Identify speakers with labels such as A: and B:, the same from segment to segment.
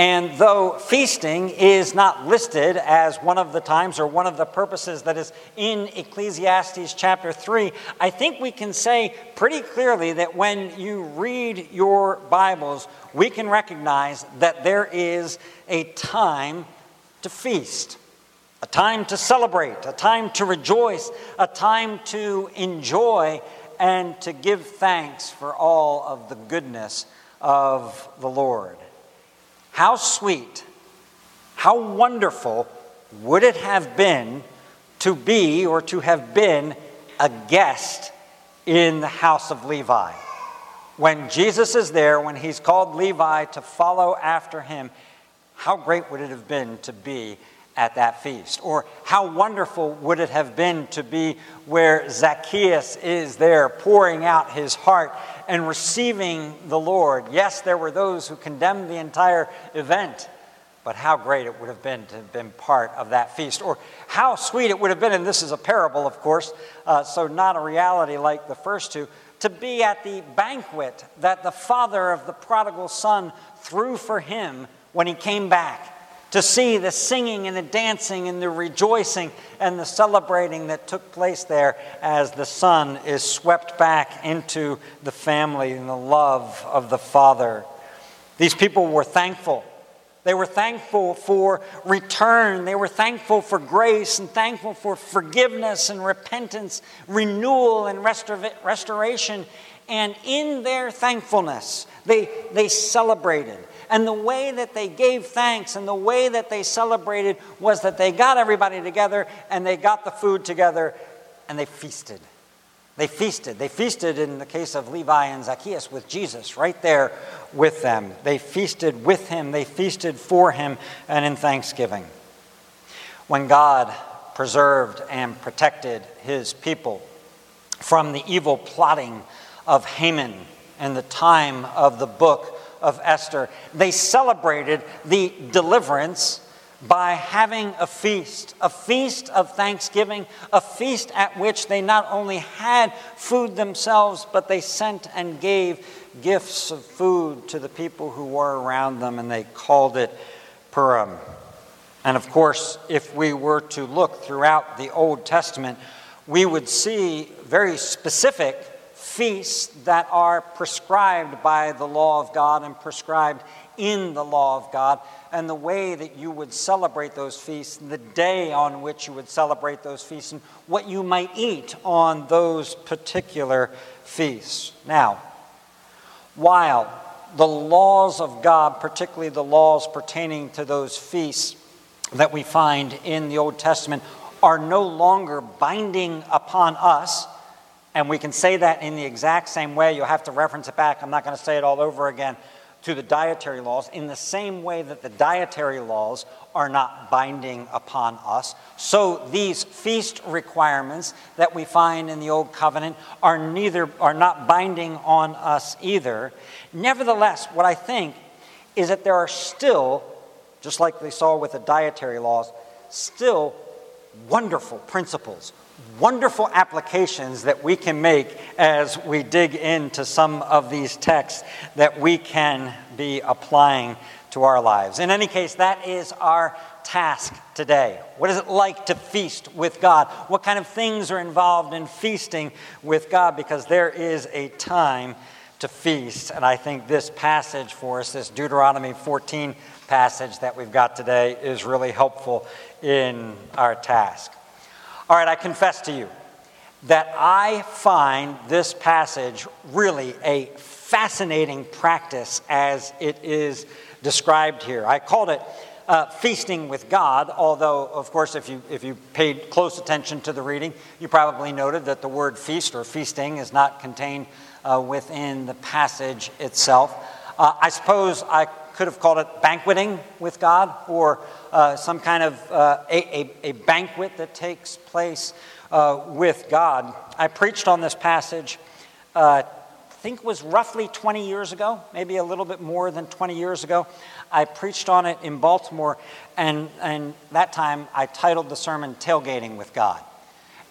A: And though feasting is not listed as one of the times or one of the purposes that is in Ecclesiastes chapter 3, I think we can say pretty clearly that when you read your Bibles, we can recognize that there is a time to feast, a time to celebrate, a time to rejoice, a time to enjoy, and to give thanks for all of the goodness of the Lord. How sweet, how wonderful would it have been to be or to have been a guest in the house of Levi? When Jesus is there, when he's called Levi to follow after him, how great would it have been to be at that feast? Or how wonderful would it have been to be where Zacchaeus is there pouring out his heart and receiving the Lord? Yes, there were those who condemned the entire event, but how great it would have been to have been part of that feast. Or how sweet it would have been, and this is a parable, of course, uh, so not a reality like the first two, to be at the banquet that the father of the prodigal son threw for him when he came back to see the singing and the dancing and the rejoicing and the celebrating that took place there as the son is swept back into the family and the love of the father. These people were thankful. They were thankful for return. They were thankful for grace and thankful for forgiveness and repentance, renewal and restor- restoration. And in their thankfulness, they, they celebrated. And the way that they gave thanks and the way that they celebrated was that they got everybody together and they got the food together and they feasted. They feasted. They feasted in the case of Levi and Zacchaeus with Jesus right there with them. They feasted with him, they feasted for him, and in thanksgiving. When God preserved and protected his people from the evil plotting of Haman in the time of the book of Esther. They celebrated the deliverance by having a feast, a feast of thanksgiving, a feast at which they not only had food themselves, but they sent and gave gifts of food to the people who were around them, and they called it Purim. And of course, if we were to look throughout the Old Testament, we would see very specific feasts that are prescribed by the law of God and prescribed in the law of God, and the way that you would celebrate those feasts, the day on which you would celebrate those feasts, and what you might eat on those particular feasts. Now, while the laws of God, particularly the laws pertaining to those feasts that we find in the Old Testament, are no longer binding upon us, and we can say that in the exact same way. You'll have to reference it back. I'm not going to say it all over again to the dietary laws. In the same way that the dietary laws are not binding upon us, so these feast requirements that we find in the Old Covenant are, neither, are not binding on us either. Nevertheless, what I think is that there are still, just like they saw with the dietary laws, still wonderful principles, wonderful applications that we can make as we dig into some of these texts that we can be applying to our lives. In any case, that is our task today. What is it like to feast with God? What kind of things are involved in feasting with God? Because there is a time to feast. And I think this passage for us, this Deuteronomy 14 passage that we've got today, is really helpful in our task. All right, I confess to you that I find this passage really a fascinating practice as it is described here. I called it uh, feasting with God, although, of course, if you, if you paid close attention to the reading, you probably noted that the word feast or feasting is not contained uh, within the passage itself. Uh, I suppose I could have called it banqueting with God or uh, some kind of uh, a, a, a, banquet that takes place uh, with God. I preached on this passage, uh, I think was roughly 20 years ago, maybe a little bit more than 20 years ago. I preached on it in Baltimore, and, and that time I titled the sermon Tailgating with God.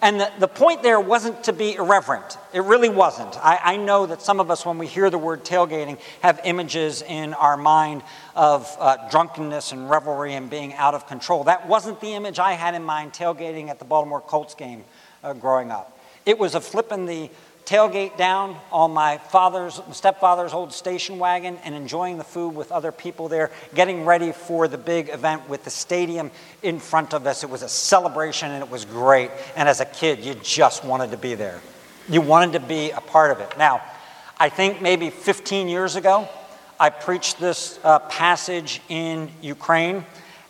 A: And the, the point there wasn't to be irreverent. It really wasn't. I, I know that some of us, when we hear the word tailgating, have images in our mind of uh, drunkenness and revelry and being out of control. That wasn't the image I had in mind tailgating at the Baltimore Colts game uh, growing up. It was of flipping the tailgate down on my father's stepfather's old station wagon and enjoying the food with other people there, getting ready for the big event with the stadium in front of us. It was a celebration and it was great. And as a kid, you just wanted to be there. You wanted to be a part of it. Now, I think maybe 15 years ago, I preached this uh, passage in Ukraine,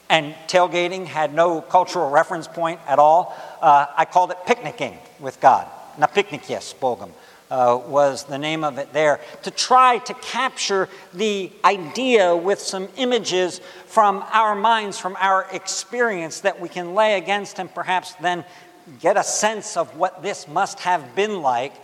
A: and tailgating had no cultural reference point at all. Uh, I called it picnicking with God. Napiknikies Bogum uh, was the name of it there, to try to capture the idea with some images from our minds, from our experience that we can lay against and perhaps then get a sense of what this must have been like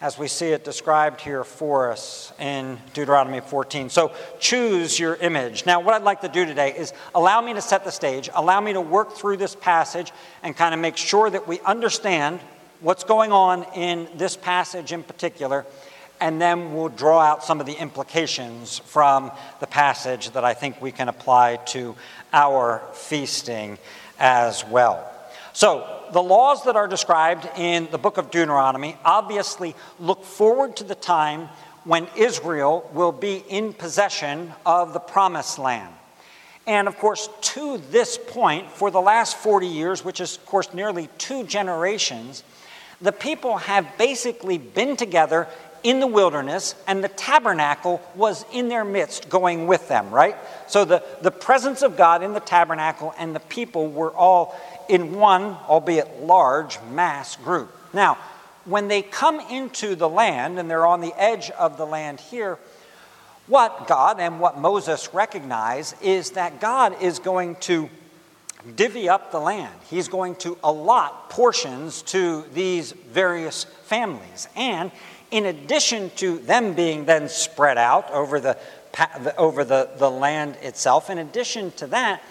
A: as we see it described here for us in Deuteronomy 14. So choose your image. Now, what I'd like to do today is allow me to set the stage, allow me to work through this passage and kind of make sure that we understand what's going on in this passage in particular, and then we'll draw out some of the implications from the passage that I think we can apply to our feasting as well. So, the laws that are described in the book of Deuteronomy obviously look forward to the time when Israel will be in possession of the promised land. And of course, to this point, for the last 40 years, which is, of course, nearly two generations, the people have basically been together in the wilderness, and the tabernacle was in their midst going with them, right? So the, the presence of God in the tabernacle and the people were all in one, albeit large, mass group. Now, when they come into the land, and they're on the edge of the land here, what God and what Moses recognize is that God is going to divvy up the land. He's going to allot portions to these various families. And in addition to them being then spread out over the, over the, the land itself, in addition to that,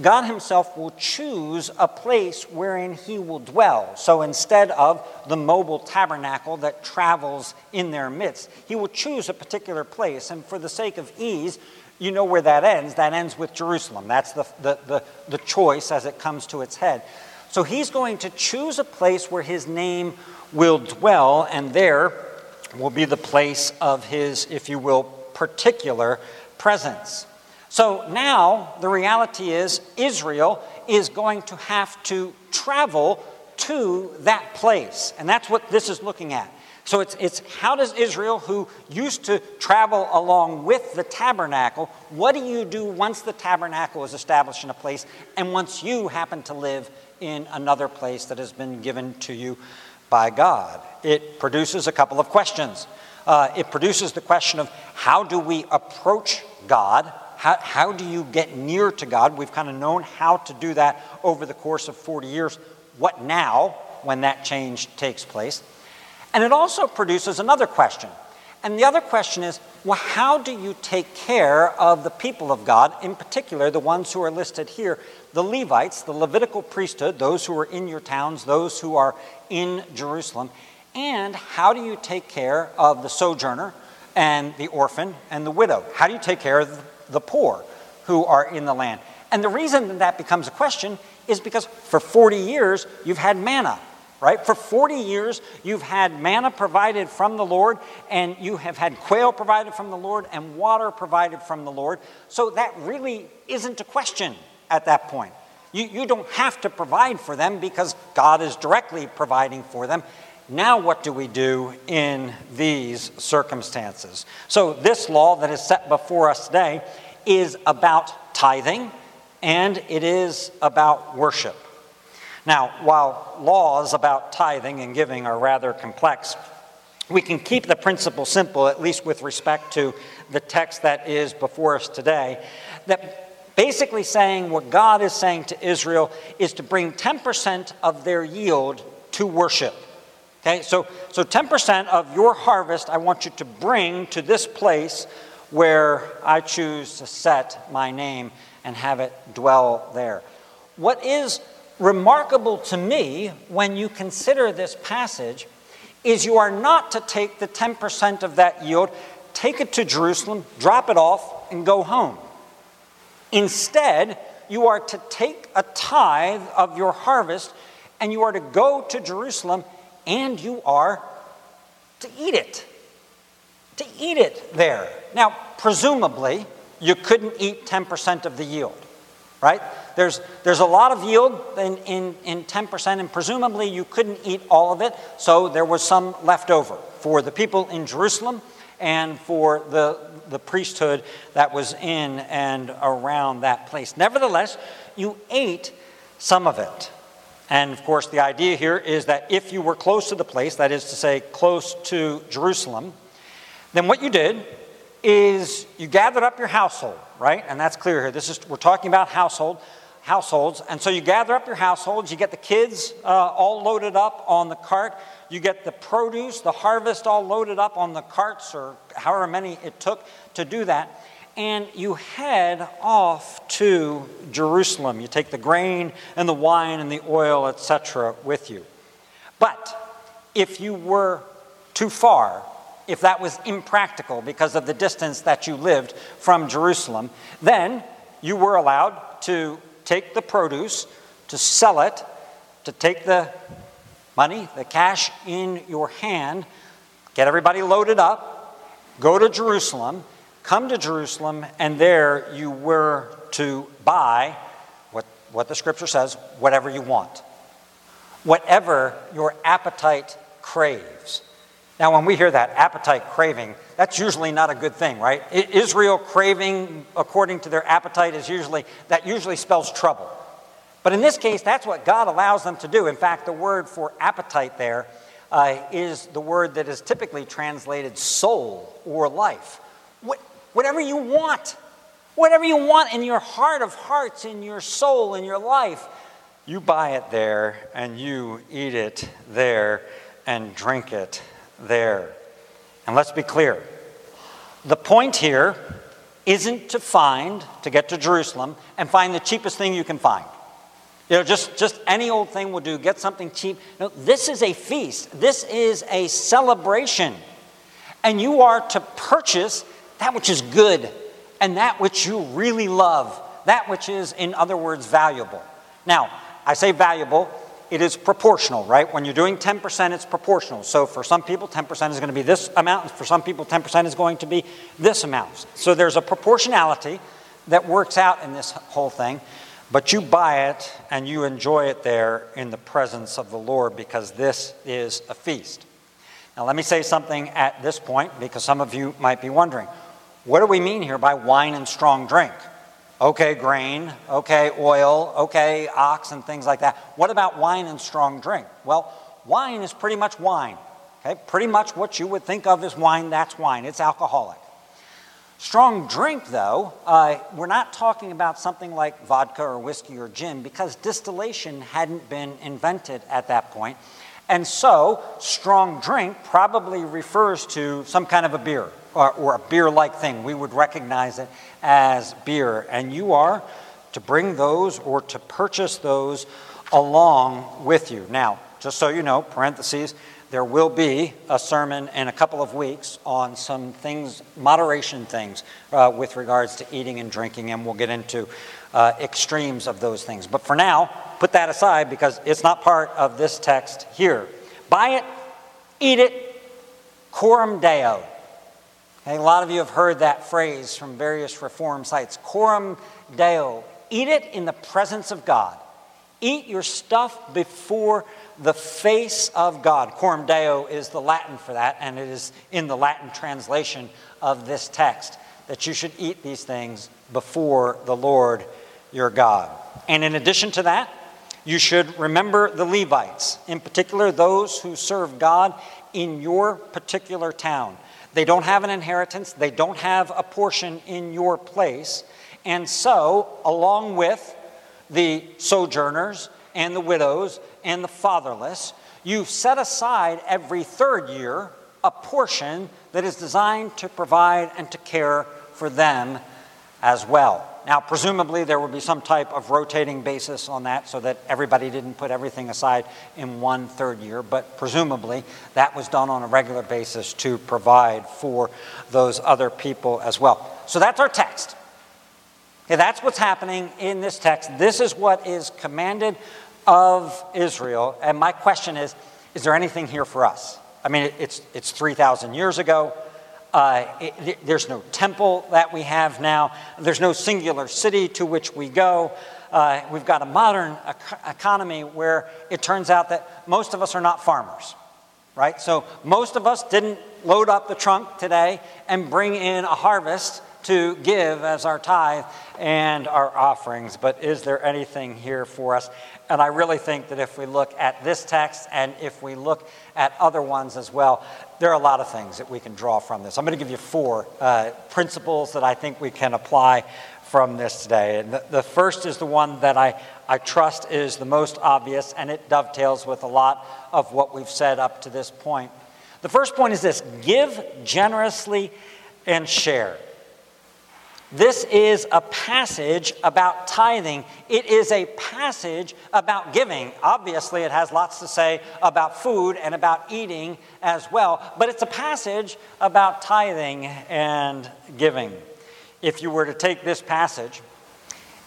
A: God Himself will choose a place wherein He will dwell. So instead of the mobile tabernacle that travels in their midst, He will choose a particular place. And for the sake of ease, you know where that ends. That ends with Jerusalem. That's the, the, the, the, choice as it comes to its head. So he's going to choose a place where his name will dwell, and there will be the place of his, if you will, particular presence. So now the reality is Israel is going to have to travel to that place. And that's what this is looking at. So it's, it's how does Israel, who used to travel along with the tabernacle, what do you do once the tabernacle is established in a place and once you happen to live in another place that has been given to you by God? It produces a couple of questions. Uh, it produces the question of how do we approach God? How, how do you get near to God? We've kind of known how to do that over the course of 40 years. What now when that change takes place? And it also produces another question. And the other question is well, how do you take care of the people of God, in particular, the ones who are listed here, the Levites, the Levitical priesthood, those who are in your towns, those who are in Jerusalem? And how do you take care of the sojourner and the orphan and the widow? How do you take care of the poor who are in the land? And the reason that, that becomes a question is because for 40 years you've had manna right? For 40 years, you've had manna provided from the Lord, and you have had quail provided from the Lord, and water provided from the Lord. So that really isn't a question at that point. You, you don't have to provide for them because God is directly providing for them. Now, what do we do in these circumstances? So, this law that is set before us today is about tithing and it is about worship. Now, while laws about tithing and giving are rather complex, we can keep the principle simple, at least with respect to the text that is before us today. That basically saying what God is saying to Israel is to bring 10% of their yield to worship. Okay, so, so 10% of your harvest I want you to bring to this place where I choose to set my name and have it dwell there. What is remarkable to me when you consider this passage is you are not to take the 10% of that yield, take it to Jerusalem, drop it off, and go home. Instead, you are to take a tithe of your harvest and you are to go to Jerusalem and you are to eat it. To eat it there. Now, presumably, you couldn't eat 10% of the yield, right? There's, there's a lot of yield in, in, in 10%, and presumably you couldn't eat all of it, so there was some left over for the people in Jerusalem and for the, the priesthood that was in and around that place. Nevertheless, you ate some of it. And of course, the idea here is that if you were close to the place, that is to say, close to Jerusalem, then what you did is you gathered up your household, right? And that's clear here. This is we're talking about household households. And so you gather up your households, you get the kids uh, all loaded up on the cart, you get the produce, the harvest all loaded up on the carts, or however many it took to do that. And you head off to Jerusalem. You take the grain and the wine and the oil, etc., with you. But if you were too far, if that was impractical because of the distance that you lived from Jerusalem, then you were allowed to take the produce, to sell it, to take the money, the cash in your hand, get everybody loaded up, go to Jerusalem, come to Jerusalem, and there you were to buy what, what the scripture says, whatever you want, whatever your appetite craves. Now, when we hear that appetite craving, that's usually not a good thing, right? Israel craving according to their appetite is usually, that usually spells trouble. But in this case, that's what God allows them to do. In fact, the word for appetite there uh, is the word that is typically translated soul or life. What, whatever you want, whatever you want in your heart of hearts, in your soul, in your life, you buy it there and you eat it there and drink it there. And let's be clear the point here isn't to find, to get to Jerusalem, and find the cheapest thing you can find. You know, just, just any old thing will do. Get something cheap. No, this is a feast. This is a celebration. And you are to purchase that which is good and that which you really love, that which is, in other words, valuable. Now, I say valuable it is proportional, right? When you're doing 10%, it's proportional. So for some people, 10% is going to be this amount, for some people, 10% is going to be this amount. So there's a proportionality that works out in this whole thing, but you buy it and you enjoy it there in the presence of the Lord because this is a feast. Now, let me say something at this point because some of you might be wondering what do we mean here by wine and strong drink? Okay, grain, okay, oil, okay, ox, and things like that. What about wine and strong drink? Well, wine is pretty much wine. Okay, pretty much what you would think of as wine, that's wine. It's alcoholic. Strong drink, though, uh, we're not talking about something like vodka or whiskey or gin because distillation hadn't been invented at that point. And so, strong drink probably refers to some kind of a beer or, or a beer like thing. We would recognize it as beer. And you are to bring those or to purchase those along with you. Now, just so you know, parentheses, there will be a sermon in a couple of weeks on some things, moderation things, uh, with regards to eating and drinking, and we'll get into uh, extremes of those things. But for now, put that aside because it's not part of this text here. Buy it, eat it, coram deo. Okay, a lot of you have heard that phrase from various reform sites coram deo. Eat it in the presence of God. Eat your stuff before the face of God. Coram deo is the Latin for that, and it is in the Latin translation of this text that you should eat these things before the Lord your God. And in addition to that, you should remember the Levites, in particular those who serve God in your particular town. They don't have an inheritance, they don't have a portion in your place. And so, along with the sojourners and the widows and the fatherless, you set aside every third year a portion that is designed to provide and to care for them as well. Now, presumably, there would be some type of rotating basis on that so that everybody didn't put everything aside in one third year, but presumably that was done on a regular basis to provide for those other people as well. So that's our text. Okay, that's what's happening in this text. This is what is commanded of Israel. And my question is is there anything here for us? I mean, it's, it's 3,000 years ago. Uh, it, there's no temple that we have now. There's no singular city to which we go. Uh, we've got a modern economy where it turns out that most of us are not farmers, right? So most of us didn't load up the trunk today and bring in a harvest to give as our tithe and our offerings. But is there anything here for us? And I really think that if we look at this text and if we look at other ones as well, there are a lot of things that we can draw from this. I'm going to give you four uh, principles that I think we can apply from this today. And the, the first is the one that I, I trust is the most obvious, and it dovetails with a lot of what we've said up to this point. The first point is this give generously and share. This is a passage about tithing. It is a passage about giving. Obviously, it has lots to say about food and about eating as well, but it's a passage about tithing and giving. If you were to take this passage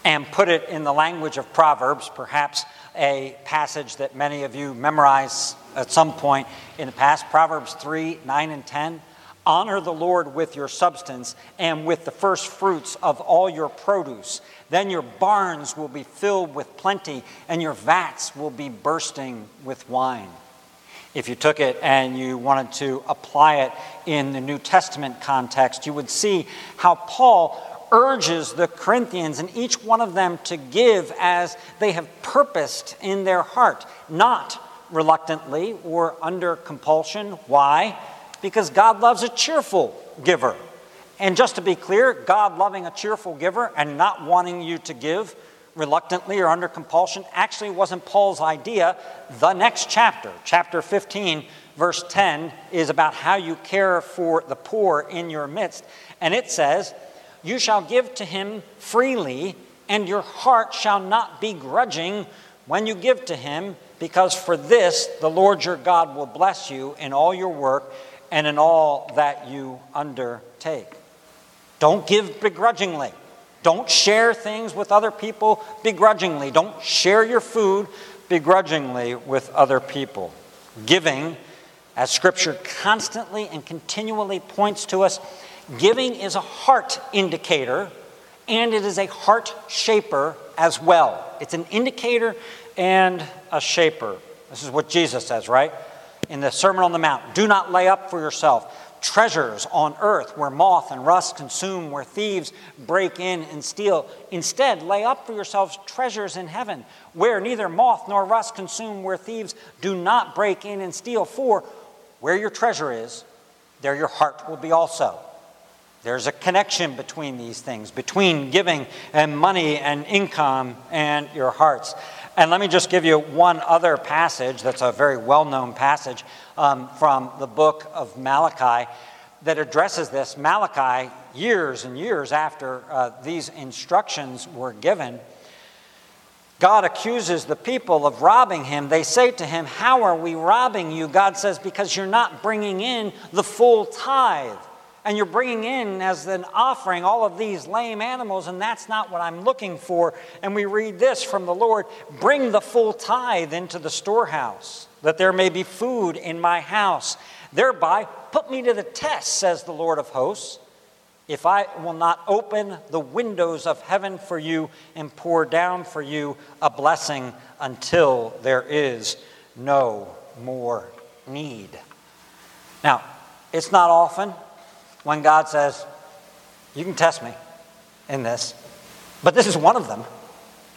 A: and put it in the language of Proverbs, perhaps a passage that many of you memorized at some point in the past, Proverbs 3 9 and 10 Honor the Lord with your substance and with the first fruits of all your produce. Then your barns will be filled with plenty, and your vats will be bursting with wine. If you took it and you wanted to apply it in the New Testament context, you would see how Paul urges the Corinthians and each one of them to give as they have purposed in their heart, not reluctantly or under compulsion. Why? Because God loves a cheerful giver. And just to be clear, God loving a cheerful giver and not wanting you to give reluctantly or under compulsion actually wasn't Paul's idea. The next chapter, chapter 15, verse 10, is about how you care for the poor in your midst. And it says, You shall give to him freely, and your heart shall not be grudging when you give to him, because for this the Lord your God will bless you in all your work and in all that you undertake. Don't give begrudgingly. Don't share things with other people begrudgingly. Don't share your food begrudgingly with other people. Giving, as Scripture constantly and continually points to us, giving is a heart indicator and it is a heart shaper as well. It's an indicator and a shaper. This is what Jesus says, right? In the Sermon on the Mount do not lay up for yourself treasures on earth where moth and rust consume, where thieves break in and steal. Instead, lay up for yourselves treasures in heaven where neither moth nor rust consume, where thieves do not break in and steal. For where your treasure is, there your heart will be also. There's a connection between these things, between giving and money and income and your hearts. And let me just give you one other passage that's a very well known passage um, from the book of Malachi that addresses this. Malachi, years and years after uh, these instructions were given, God accuses the people of robbing him. They say to him, How are we robbing you? God says, Because you're not bringing in the full tithe and you're bringing in as an offering all of these lame animals, and that's not what I'm looking for. And we read this from the Lord Bring the full tithe into the storehouse, that there may be food in my house. Thereby, put me to the test, says the Lord of hosts, if I will not open the windows of heaven for you and pour down for you a blessing until there is no more need. Now, it's not often when God says, You can test me in this, but this is one of them.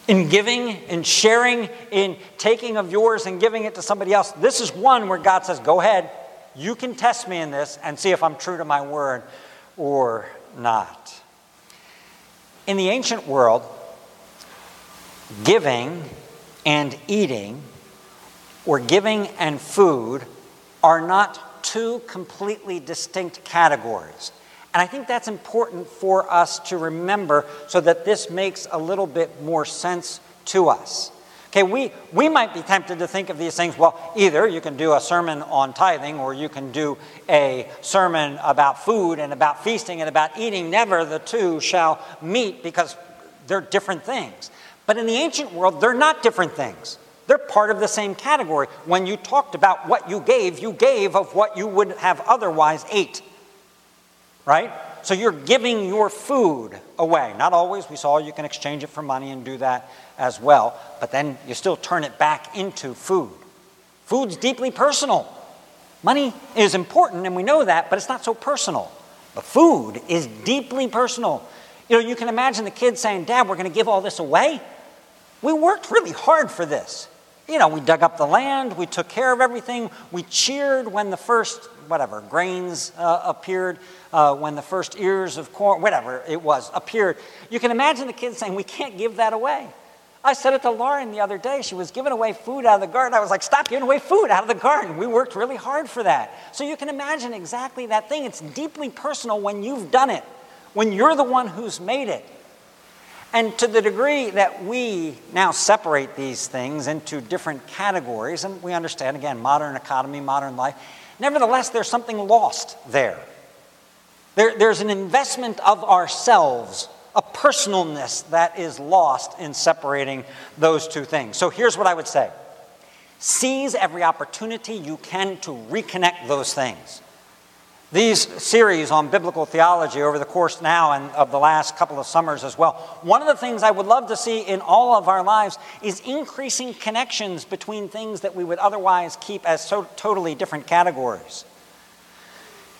A: In giving, in sharing, in taking of yours and giving it to somebody else, this is one where God says, Go ahead, you can test me in this and see if I'm true to my word or not. In the ancient world, giving and eating, or giving and food, are not two completely distinct categories. And I think that's important for us to remember so that this makes a little bit more sense to us. Okay, we, we might be tempted to think of these things, well, either you can do a sermon on tithing or you can do a sermon about food and about feasting and about eating. Never the two shall meet because they're different things. But in the ancient world, they're not different things. They're part of the same category. When you talked about what you gave, you gave of what you would have otherwise ate. Right? So you're giving your food away. Not always. We saw you can exchange it for money and do that as well, but then you still turn it back into food. Food's deeply personal. Money is important, and we know that, but it's not so personal. But food is deeply personal. You know, you can imagine the kids saying, Dad, we're going to give all this away. We worked really hard for this. You know, we dug up the land, we took care of everything, we cheered when the first, whatever, grains uh, appeared, uh, when the first ears of corn, whatever it was, appeared. You can imagine the kids saying, We can't give that away. I said it to Lauren the other day. She was giving away food out of the garden. I was like, stop giving away food out of the garden. We worked really hard for that. So you can imagine exactly that thing. It's deeply personal when you've done it, when you're the one who's made it. And to the degree that we now separate these things into different categories, and we understand, again, modern economy, modern life, nevertheless, there's something lost there. there there's an investment of ourselves a personalness that is lost in separating those two things. So here's what I would say seize every opportunity you can to reconnect those things. These series on biblical theology over the course now and of the last couple of summers as well. One of the things I would love to see in all of our lives is increasing connections between things that we would otherwise keep as so totally different categories.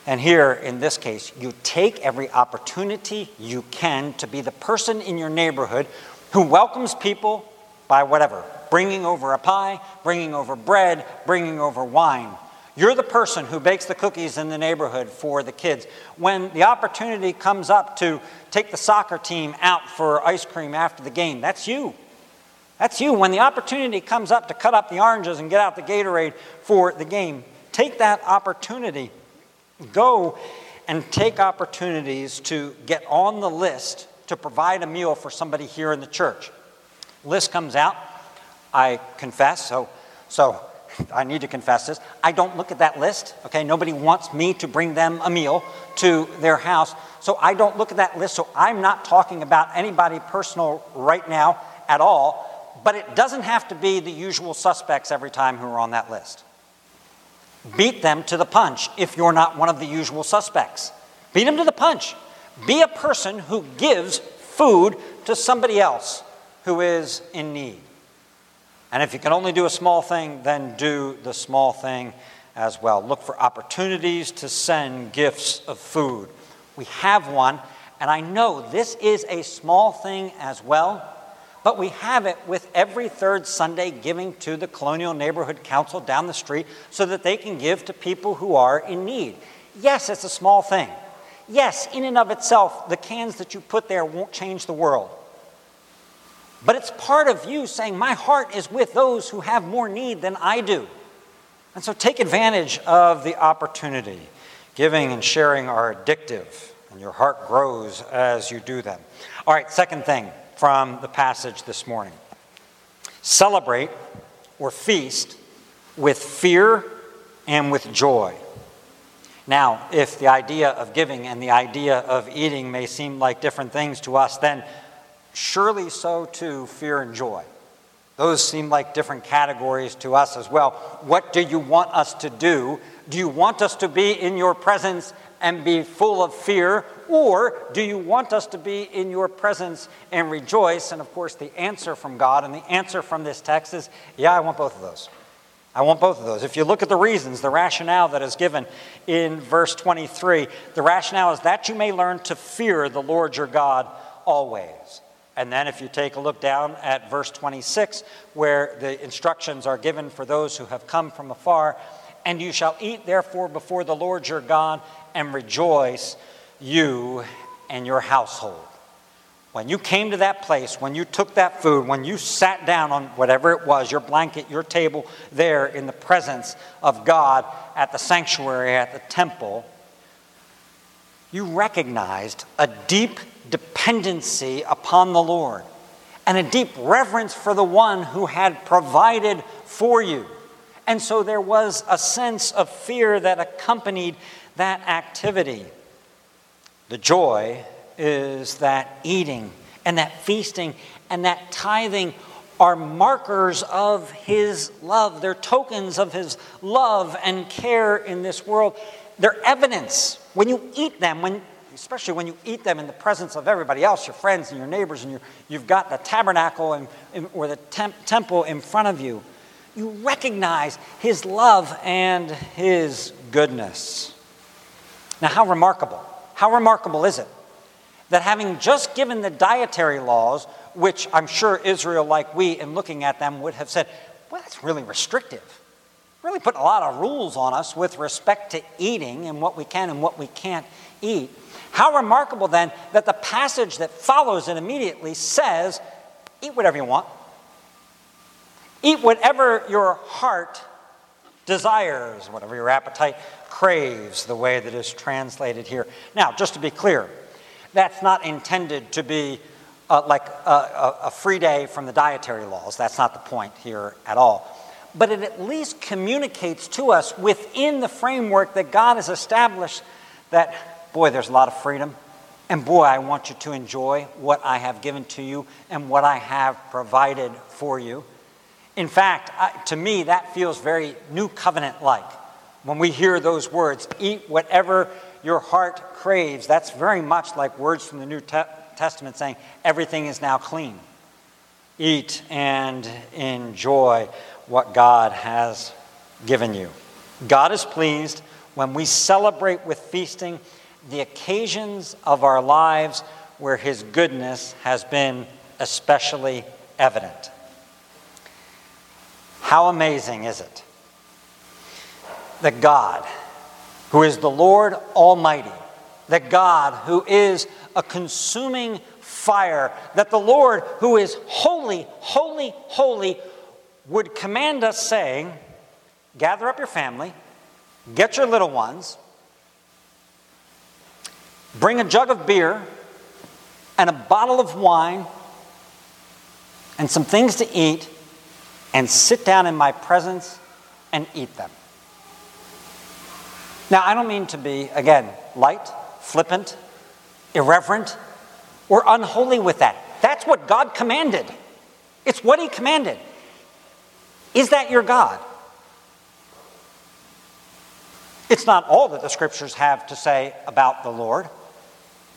A: And here, in this case, you take every opportunity you can to be the person in your neighborhood who welcomes people by whatever bringing over a pie, bringing over bread, bringing over wine. You're the person who bakes the cookies in the neighborhood for the kids. When the opportunity comes up to take the soccer team out for ice cream after the game, that's you. That's you. When the opportunity comes up to cut up the oranges and get out the Gatorade for the game, take that opportunity Go and take opportunities to get on the list to provide a meal for somebody here in the church. List comes out. I confess, so, so I need to confess this. I don't look at that list, okay? Nobody wants me to bring them a meal to their house. So I don't look at that list. So I'm not talking about anybody personal right now at all. But it doesn't have to be the usual suspects every time who are on that list. Beat them to the punch if you're not one of the usual suspects. Beat them to the punch. Be a person who gives food to somebody else who is in need. And if you can only do a small thing, then do the small thing as well. Look for opportunities to send gifts of food. We have one, and I know this is a small thing as well, but we have it with every third Sunday giving to the Colonial Neighborhood Council down the street so that they can give to people who are in need. Yes, it's a small thing. Yes, in and of itself, the cans that you put there won't change the world. But it's part of you saying, My heart is with those who have more need than I do. And so take advantage of the opportunity. Giving and sharing are addictive, and your heart grows as you do them. All right, second thing from the passage this morning. Celebrate or feast with fear and with joy. Now, if the idea of giving and the idea of eating may seem like different things to us, then surely so too fear and joy. Those seem like different categories to us as well. What do you want us to do? Do you want us to be in your presence and be full of fear? Or do you want us to be in your presence and rejoice? And of course, the answer from God and the answer from this text is yeah, I want both of those. I want both of those. If you look at the reasons, the rationale that is given in verse 23, the rationale is that you may learn to fear the Lord your God always. And then, if you take a look down at verse 26, where the instructions are given for those who have come from afar, and you shall eat therefore before the Lord your God and rejoice, you and your household. When you came to that place, when you took that food, when you sat down on whatever it was, your blanket, your table, there in the presence of God at the sanctuary, at the temple, you recognized a deep dependency upon the Lord and a deep reverence for the one who had provided for you. And so there was a sense of fear that accompanied that activity. The joy is that eating and that feasting and that tithing are markers of his love. They're tokens of his love and care in this world. They're evidence. When you eat them, when, especially when you eat them in the presence of everybody else, your friends and your neighbors, and you have got the tabernacle and, or the temp, temple in front of you, you recognize his love and his goodness. Now, how remarkable! How remarkable is it that having just given the dietary laws, which I'm sure Israel, like we, in looking at them, would have said, well, that's really restrictive. Really put a lot of rules on us with respect to eating and what we can and what we can't eat. How remarkable then that the passage that follows it immediately says, eat whatever you want. Eat whatever your heart desires, whatever your appetite craves, the way that is translated here. Now, just to be clear, that's not intended to be uh, like a, a free day from the dietary laws. That's not the point here at all. But it at least communicates to us within the framework that God has established that, boy, there's a lot of freedom. And boy, I want you to enjoy what I have given to you and what I have provided for you. In fact, I, to me, that feels very new covenant like. When we hear those words, eat whatever your heart craves, that's very much like words from the New Te- Testament saying, everything is now clean. Eat and enjoy what God has given you. God is pleased when we celebrate with feasting the occasions of our lives where His goodness has been especially evident. How amazing is it that God, who is the Lord Almighty, that God, who is a consuming fire, that the Lord, who is holy, holy, holy, would command us, saying, Gather up your family, get your little ones, bring a jug of beer and a bottle of wine and some things to eat, and sit down in my presence and eat them. Now, I don't mean to be, again, light, flippant, irreverent, or unholy with that. That's what God commanded. It's what He commanded. Is that your God? It's not all that the scriptures have to say about the Lord,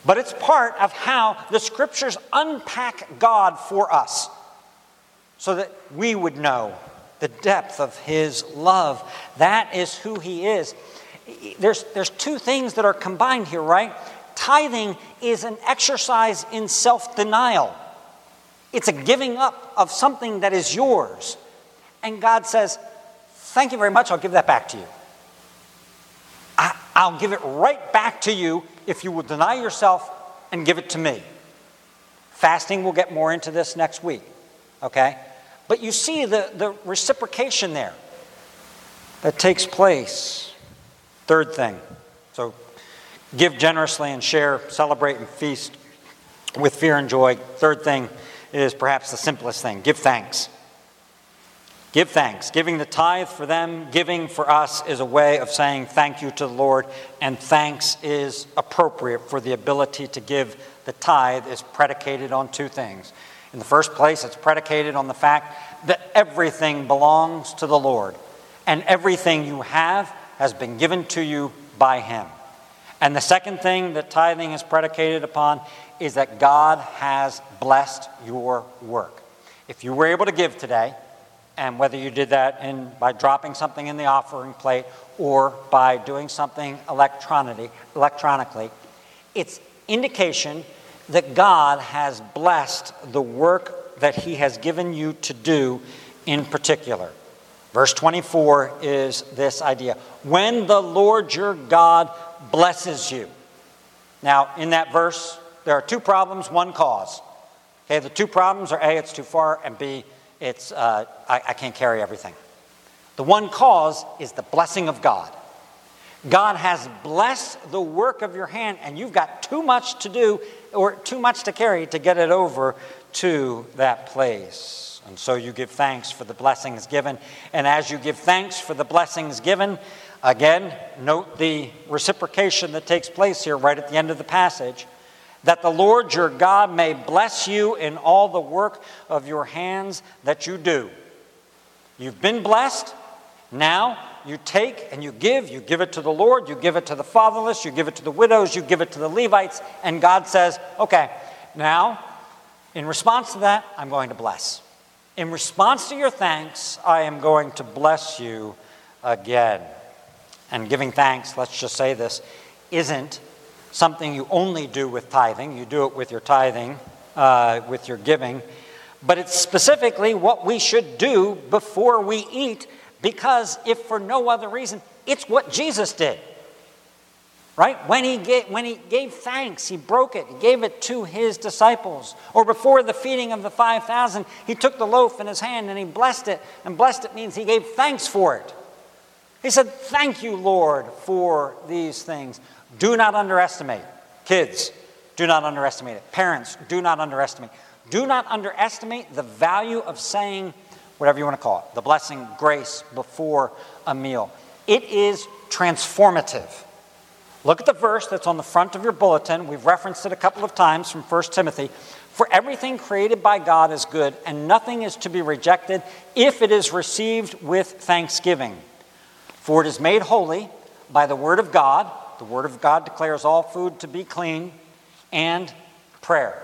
A: but it's part of how the scriptures unpack God for us so that we would know the depth of his love. That is who he is. There's, there's two things that are combined here, right? Tithing is an exercise in self denial, it's a giving up of something that is yours. And God says, Thank you very much, I'll give that back to you. I, I'll give it right back to you if you will deny yourself and give it to me. Fasting, we'll get more into this next week, okay? But you see the, the reciprocation there that takes place. Third thing. So give generously and share, celebrate and feast with fear and joy. Third thing is perhaps the simplest thing give thanks. Give thanks. Giving the tithe for them, giving for us is a way of saying thank you to the Lord, and thanks is appropriate for the ability to give the tithe is predicated on two things. In the first place, it's predicated on the fact that everything belongs to the Lord, and everything you have has been given to you by Him. And the second thing that tithing is predicated upon is that God has blessed your work. If you were able to give today, and whether you did that in, by dropping something in the offering plate or by doing something electronically, electronically, it's indication that God has blessed the work that He has given you to do in particular. Verse 24 is this idea when the Lord your God blesses you. Now, in that verse, there are two problems, one cause. Okay, the two problems are A, it's too far, and B, it's, uh, I, I can't carry everything. The one cause is the blessing of God. God has blessed the work of your hand, and you've got too much to do or too much to carry to get it over to that place. And so you give thanks for the blessings given. And as you give thanks for the blessings given, again, note the reciprocation that takes place here right at the end of the passage that the Lord your God may bless you in all the work of your hands that you do. You've been blessed. Now you take and you give. You give it to the Lord, you give it to the fatherless, you give it to the widows, you give it to the Levites. And God says, okay, now, in response to that, I'm going to bless. In response to your thanks, I am going to bless you again. And giving thanks, let's just say this, isn't something you only do with tithing. You do it with your tithing, uh, with your giving. But it's specifically what we should do before we eat, because if for no other reason, it's what Jesus did. Right? When he, gave, when he gave thanks, he broke it, he gave it to his disciples. Or before the feeding of the 5,000, he took the loaf in his hand and he blessed it. And blessed it means he gave thanks for it. He said, Thank you, Lord, for these things. Do not underestimate. Kids, do not underestimate it. Parents, do not underestimate. Do not underestimate the value of saying whatever you want to call it, the blessing, grace before a meal. It is transformative. Look at the verse that's on the front of your bulletin. We've referenced it a couple of times from 1 Timothy. For everything created by God is good, and nothing is to be rejected if it is received with thanksgiving. For it is made holy by the word of God the Word of God declares all food to be clean, and prayer.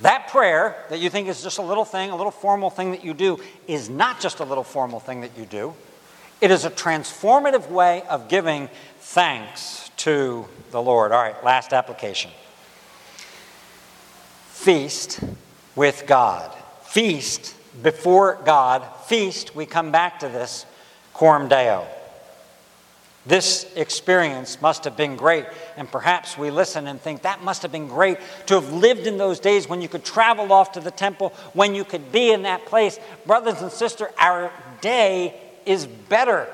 A: That prayer that you think is just a little thing, a little formal thing that you do, is not just a little formal thing that you do. It is a transformative way of giving thanks to the Lord. All right, last application. Feast with God. Feast before God. Feast, we come back to this, Coram Deo. This experience must have been great. And perhaps we listen and think that must have been great to have lived in those days when you could travel off to the temple, when you could be in that place. Brothers and sisters, our day is better.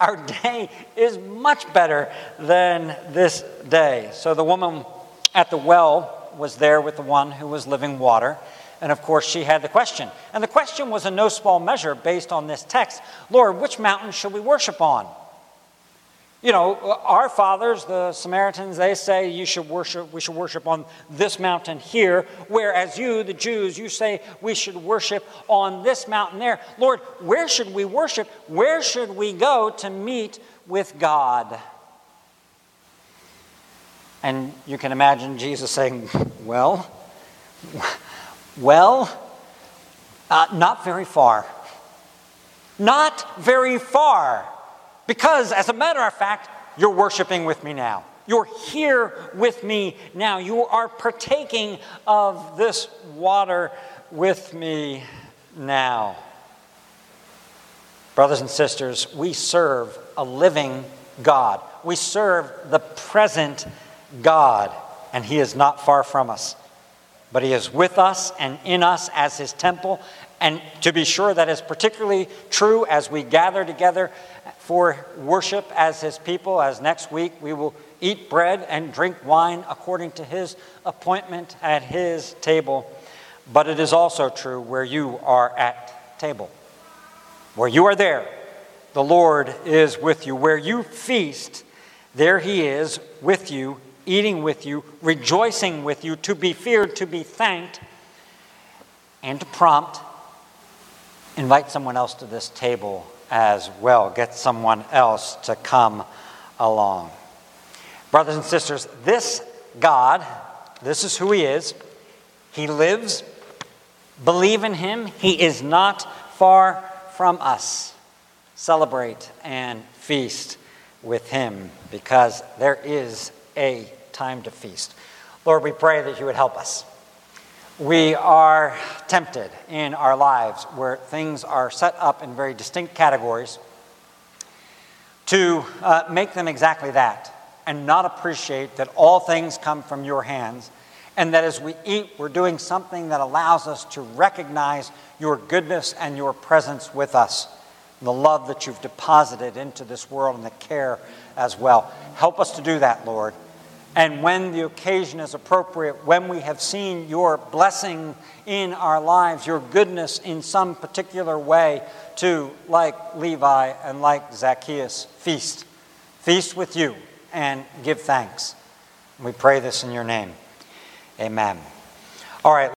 A: Our day is much better than this day. So the woman at the well was there with the one who was living water. And of course, she had the question. And the question was in no small measure based on this text Lord, which mountain should we worship on? You know, our fathers, the Samaritans, they say you should worship, we should worship on this mountain here, whereas you, the Jews, you say we should worship on this mountain there. Lord, where should we worship? Where should we go to meet with God? And you can imagine Jesus saying, Well, well, uh, not very far. Not very far. Because, as a matter of fact, you're worshiping with me now. You're here with me now. You are partaking of this water with me now. Brothers and sisters, we serve a living God. We serve the present God, and He is not far from us. But He is with us and in us as His temple. And to be sure, that is particularly true as we gather together for worship as his people, as next week we will eat bread and drink wine according to his appointment at his table. But it is also true where you are at table. Where you are there, the Lord is with you. Where you feast, there he is with you, eating with you, rejoicing with you, to be feared, to be thanked, and to prompt. Invite someone else to this table as well. Get someone else to come along. Brothers and sisters, this God, this is who He is. He lives. Believe in Him. He is not far from us. Celebrate and feast with Him because there is a time to feast. Lord, we pray that you would help us we are tempted in our lives where things are set up in very distinct categories to uh, make them exactly that and not appreciate that all things come from your hands and that as we eat, we're doing something that allows us to recognize your goodness and your presence with us. the love that you've deposited into this world and the care as well. Help us to do that, Lord. And when the occasion is appropriate, when we have seen your blessing in our lives, your goodness in some particular way, to, like Levi and like Zacchaeus, feast. Feast with you and give thanks. We pray this in your name. Amen. All right.